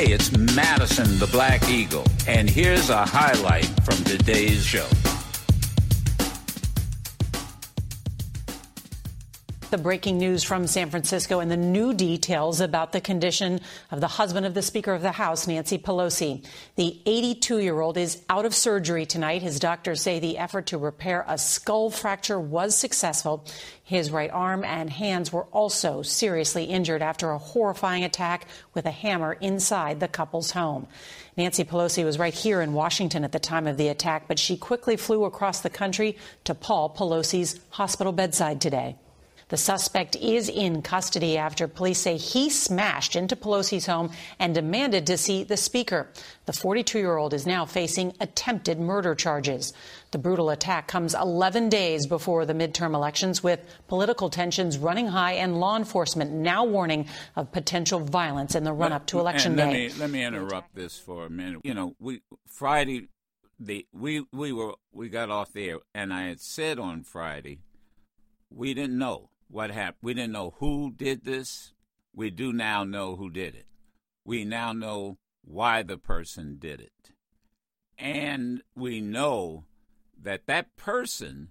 Hey, it's Madison the Black Eagle, and here's a highlight from today's show. The breaking news from San Francisco and the new details about the condition of the husband of the Speaker of the House, Nancy Pelosi. The 82 year old is out of surgery tonight. His doctors say the effort to repair a skull fracture was successful. His right arm and hands were also seriously injured after a horrifying attack with a hammer inside the couple's home. Nancy Pelosi was right here in Washington at the time of the attack, but she quickly flew across the country to Paul Pelosi's hospital bedside today. The suspect is in custody after police say he smashed into Pelosi's home and demanded to see the speaker. The 42 year old is now facing attempted murder charges. The brutal attack comes 11 days before the midterm elections, with political tensions running high and law enforcement now warning of potential violence in the run up to election let day. Me, let me interrupt this for a minute. You know, we Friday, the we we were we got off the air, and I had said on Friday, we didn't know what happened. We didn't know who did this. We do now know who did it. We now know why the person did it. And we know that that person,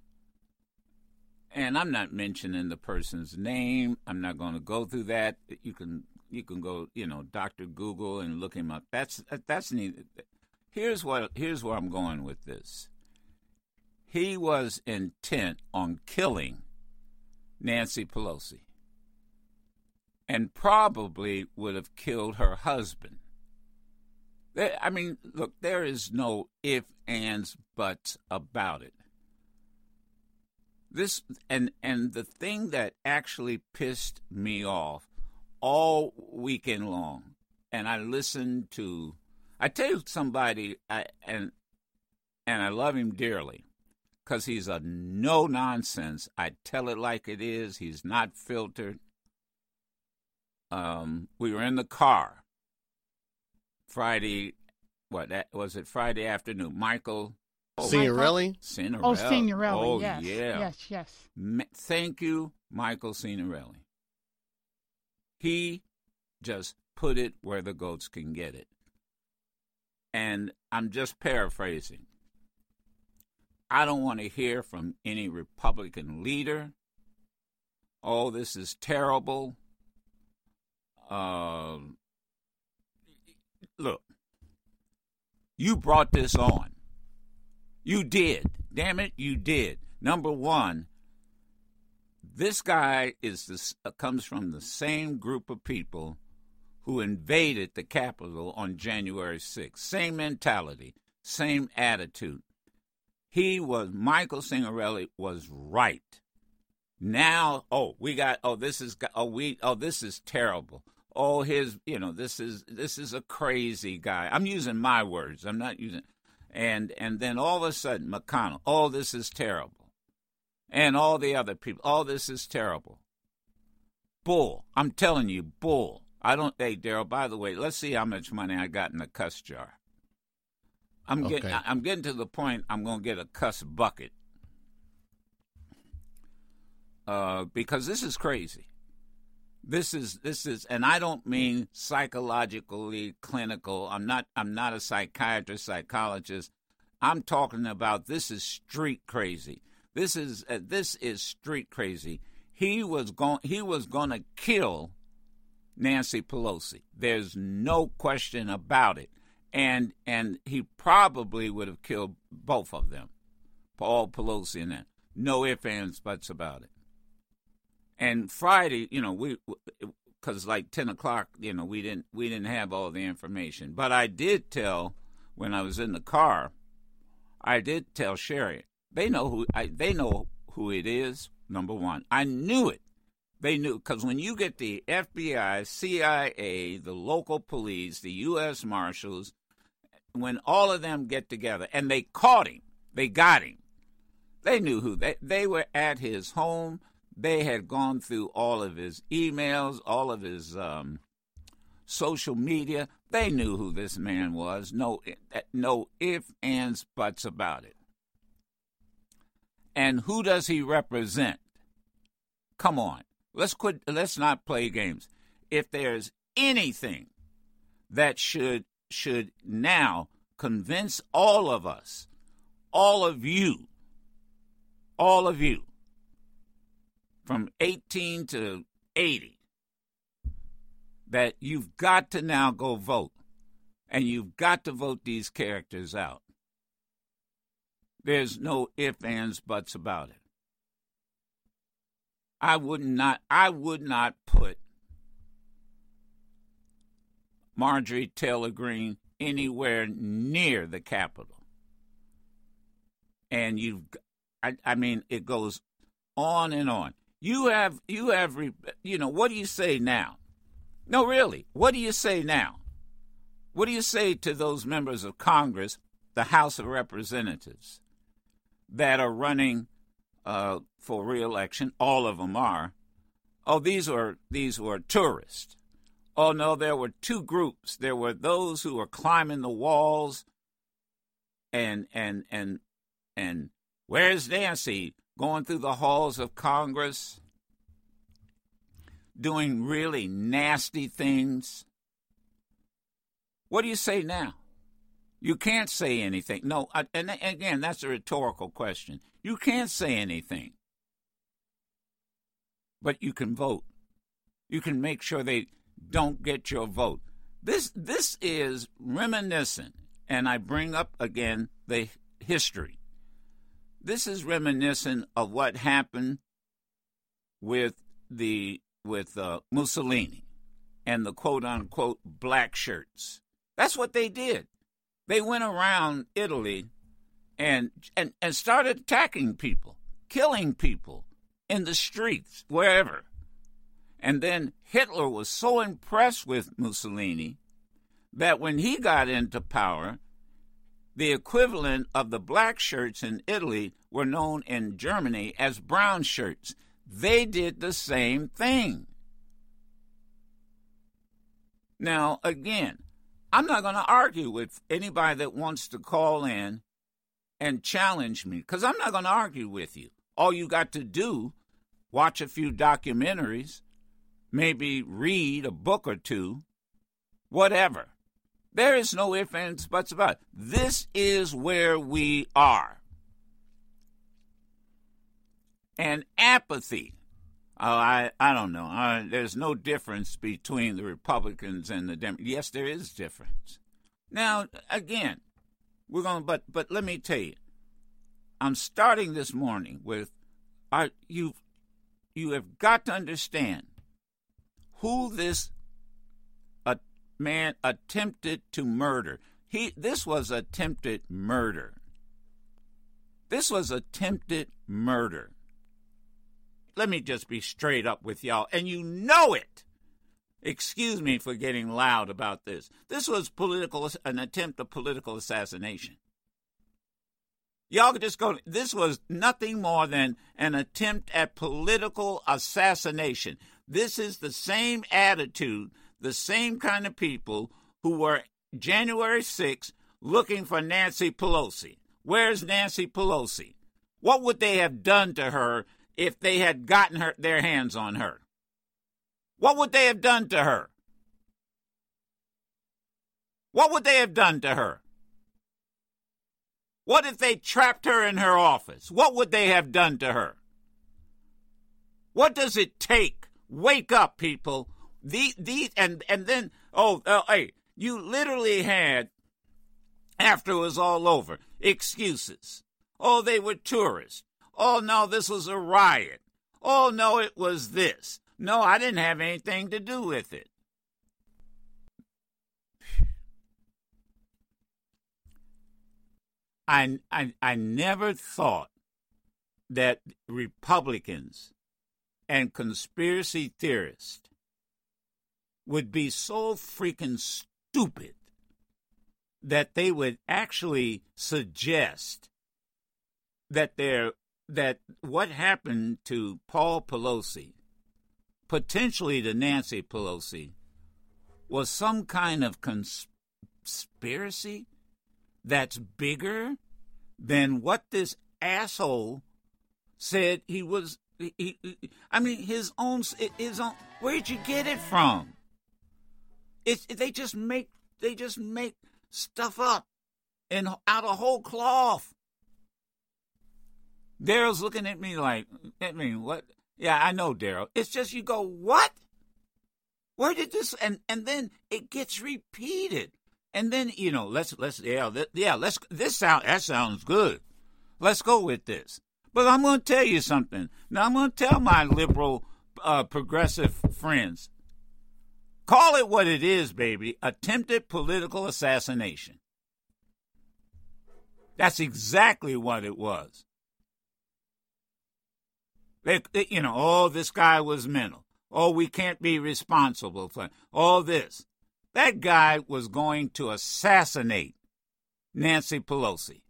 and I'm not mentioning the person's name, I'm not going to go through that. You can you can go, you know, Dr. Google and look him up. That's that's neat. Here's what here's where I'm going with this. He was intent on killing Nancy Pelosi and probably would have killed her husband. I mean, look, there is no if, ands, buts about it. This and and the thing that actually pissed me off all weekend long, and I listened to, I tell you somebody, I, and and I love him dearly because he's a no nonsense. I tell it like it is. He's not filtered. Um, we were in the car Friday. What that, was it? Friday afternoon. Michael oh, Signorelli. Signorelli. Oh, Signorelli. Oh, yes. yeah. Yes. Yes. Ma- thank you, Michael Signorelli. He just put it where the goats can get it. And I'm just paraphrasing. I don't want to hear from any Republican leader. Oh, this is terrible. Uh, look, you brought this on. You did. Damn it, you did. Number one, this guy is this, uh, comes from the same group of people who invaded the Capitol on January 6th. Same mentality, same attitude. He was Michael Signorelli was right. Now, oh, we got oh this is oh we oh this is terrible. Oh, his you know this is this is a crazy guy. I'm using my words. I'm not using and and then all of a sudden McConnell, oh this is terrible, and all the other people, oh this is terrible. Bull. I'm telling you, bull. I don't. Hey, Daryl. By the way, let's see how much money I got in the cuss jar. I'm Okay. getting. I'm getting to the point. I'm going to get a cuss bucket. Uh, because this is crazy. This is this is, and I don't mean psychologically clinical. I'm not. I'm not a psychiatrist, psychologist. I'm talking about this is street crazy. This is uh, this is street crazy. He was going. He was going to kill Nancy Pelosi. There's no question about it. And and he probably would have killed both of them, Paul Pelosi and that. No ifs ands buts about it. And Friday, you know, we because like ten o'clock, you know, we didn't we didn't have all the information. But I did tell when I was in the car, I did tell Sherry. They know who I, they know who it is. Number one, I knew it. They knew because when you get the FBI, CIA, the local police, the U.S. Marshals, when all of them get together and they caught him, they got him. They knew who they they were at his home. They had gone through all of his emails, all of his um, social media. They knew who this man was. No, no ifs, ands, buts about it. And who does he represent? Come on, let's quit. Let's not play games. If there's anything that should should now convince all of us, all of you, all of you, from 18 to 80, that you've got to now go vote. And you've got to vote these characters out. There's no ifs, ands, buts about it. I would not I would not put Marjorie Taylor Greene anywhere near the Capitol. And you've, I, I mean, it goes on and on. You have, you have, you know, what do you say now? No, really, what do you say now? What do you say to those members of Congress, the House of Representatives, that are running uh, for reelection? All of them are. Oh, these were these were tourists. Oh no, there were two groups. There were those who were climbing the walls and and and and where's Nancy going through the halls of Congress doing really nasty things. What do you say now? You can't say anything. No, and again, that's a rhetorical question. You can't say anything. But you can vote. You can make sure they don't get your vote. This this is reminiscent, and I bring up again the history. This is reminiscent of what happened with the with uh, Mussolini and the quote unquote black shirts. That's what they did. They went around Italy and and, and started attacking people, killing people in the streets, wherever. And then Hitler was so impressed with Mussolini that when he got into power, the equivalent of the black shirts in Italy were known in Germany as brown shirts. They did the same thing. Now, again, I'm not going to argue with anybody that wants to call in and challenge me because I'm not going to argue with you. All you got to do, watch a few documentaries, maybe read a book or two, whatever. There is no ifs, ands, buts about it. This is where we are. And apathy. Oh, I, I don't know. Uh, there's no difference between the Republicans and the Democrats. Yes, there is difference. Now, again, we're going. But but let me tell you, I'm starting this morning with, our, you you have got to understand who this man attempted to murder. He this was attempted murder. This was attempted murder. Let me just be straight up with y'all, and you know it. Excuse me for getting loud about this. This was political an attempt of political assassination. Y'all could just go. This was nothing more than an attempt at political assassination. This is the same attitude, the same kind of people who were January 6th looking for Nancy Pelosi. Where's Nancy Pelosi? What would they have done to her if they had gotten her, their hands on her? What would they have done to her? What would they have done to her? What if they trapped her in her office? What would they have done to her? What does it take Wake up, people. The these and and then oh, oh hey, you literally had after it was all over excuses. Oh, they were tourists. Oh no, this was a riot. Oh no, it was this. No, I didn't have anything to do with it. I, I, I never thought that Republicans and conspiracy theorists would be so freaking stupid that they would actually suggest that there that what happened to Paul Pelosi, potentially to Nancy Pelosi, was some kind of conspiracy that's bigger than what this asshole said he was he, I mean, his own, his own. Where'd you get it from? It's they just make they just make stuff up and out of whole cloth. Daryl's looking at me like, I mean, what? Yeah, I know, Daryl. It's just you go, what? Where did this? And and then it gets repeated, and then you know, let's let's yeah yeah let's this sound that sounds good. Let's go with this. But I'm going to tell you something. Now I'm going to tell my liberal, uh, progressive friends. Call it what it is, baby. Attempted political assassination. That's exactly what it was. You know, oh, this guy was mental. Oh, we can't be responsible for all this. That guy was going to assassinate Nancy Pelosi.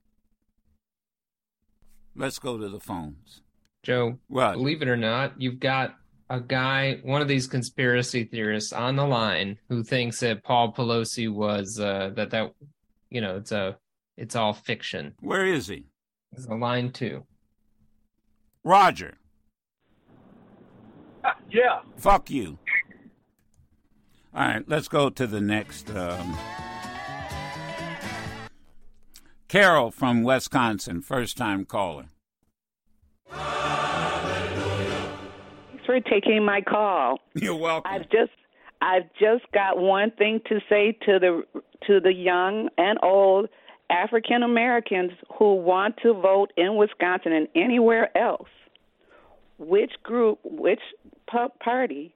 Let's go to the phones. Joe, what? believe it or not, you've got a guy, one of these conspiracy theorists on the line who thinks that Paul Pelosi was uh, that that you know it's a it's all fiction. Where is he? It's a line two. Roger. Uh, yeah. Fuck you. All right, let's go to the next. Um... Carol from Wisconsin, first time caller. Thanks for taking my call. You're welcome. I've just I've just got one thing to say to the to the young and old African Americans who want to vote in Wisconsin and anywhere else. Which group, which party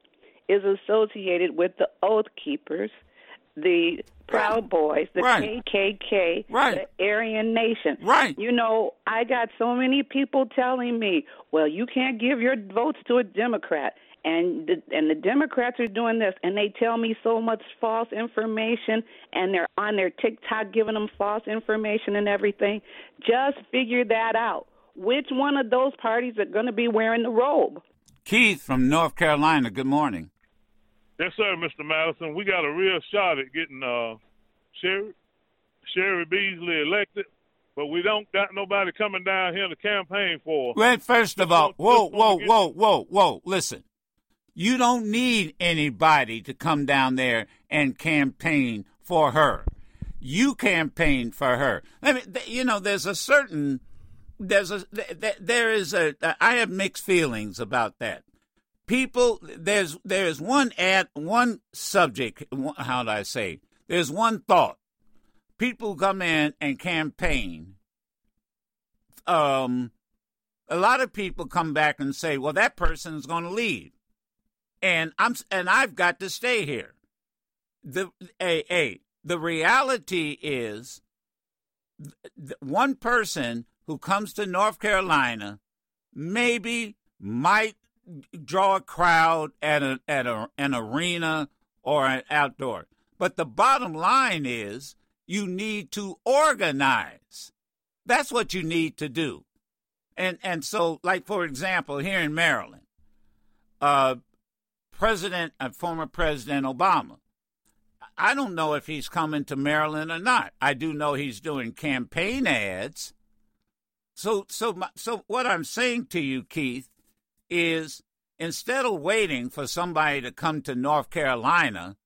is associated with the Oath Keepers, the Proud Boys, the right. KKK, right. the Aryan Nation. Right. You know, I got so many people telling me, "Well, you can't give your votes to a Democrat." And the, and the Democrats are doing this, and they tell me so much false information, and they're on their TikTok giving them false information and everything. Just figure that out. Which one of those parties are going to be wearing the robe? Keith from North Carolina. Good morning. Yes, sir, Mr. Madison. We got a real shot at getting uh, Cheri, Cheri Beasley elected, but we don't got nobody coming down here to campaign for. Well, first of all, whoa, whoa, whoa, whoa, whoa. Listen, you don't need anybody to come down there and campaign for her. You campaign for her. I mean, you know, there's a certain, there's a, there is a. I have mixed feelings about that people there's there's one ad one subject how do i say? There's one thought. People come in and campaign. Um a lot of people come back and say well that person's going to leave. And i'm and i've got to stay here. The a a the reality is one person who comes to north carolina maybe might draw a crowd at a, at a, an arena or an outdoor. But the bottom line is you need to organize. That's what you need to do. And and so, like for example, here in Maryland, uh, President, uh, former President Obama. I don't know if he's coming to Maryland or not. I do know he's doing campaign ads. So so so what I'm saying to you, Keith, is instead of waiting for somebody to come to North Carolina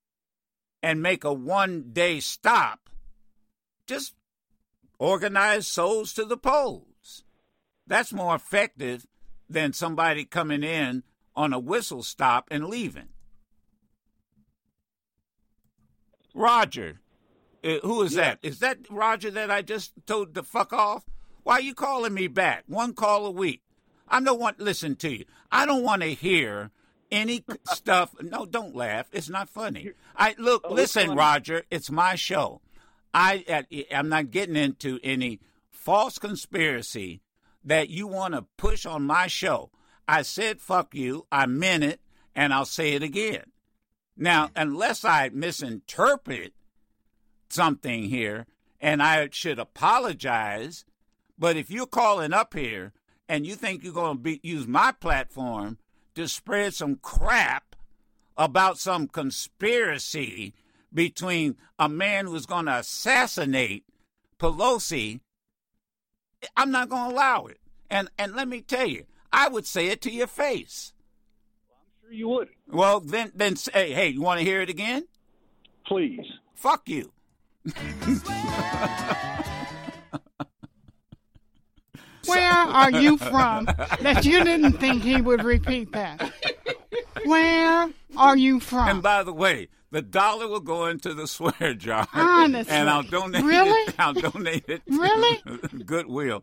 and make a one day stop, just organize souls to the polls. That's more effective than somebody coming in on a whistle stop and leaving. Roger, uh, who is yeah. that? Is that Roger that I just told to fuck off? Why are you calling me back? One call a week. I don't want listen to you. I don't want to hear any stuff. No, don't laugh. It's not funny. I look. Oh, listen, Roger. It's my show. I I'm not getting into any false conspiracy that you want to push on my show. I said fuck you. I meant it, and I'll say it again. Now, unless I misinterpret something here, and I should apologize, but if you're calling up here and you think you're going to use my platform to spread some crap about some conspiracy between a man who's going to assassinate Pelosi, I'm not going to allow it. And and let me tell you, I would say it to your face. Well, I'm sure you would. Well, then then say, hey, you want to hear it again? Please. Fuck you. Where are you from that you didn't think he would repeat that? Where are you from? And by the way, the dollar will go into the swear jar. Honestly. And I'll donate Really? it. I'll donate it. Really? Goodwill.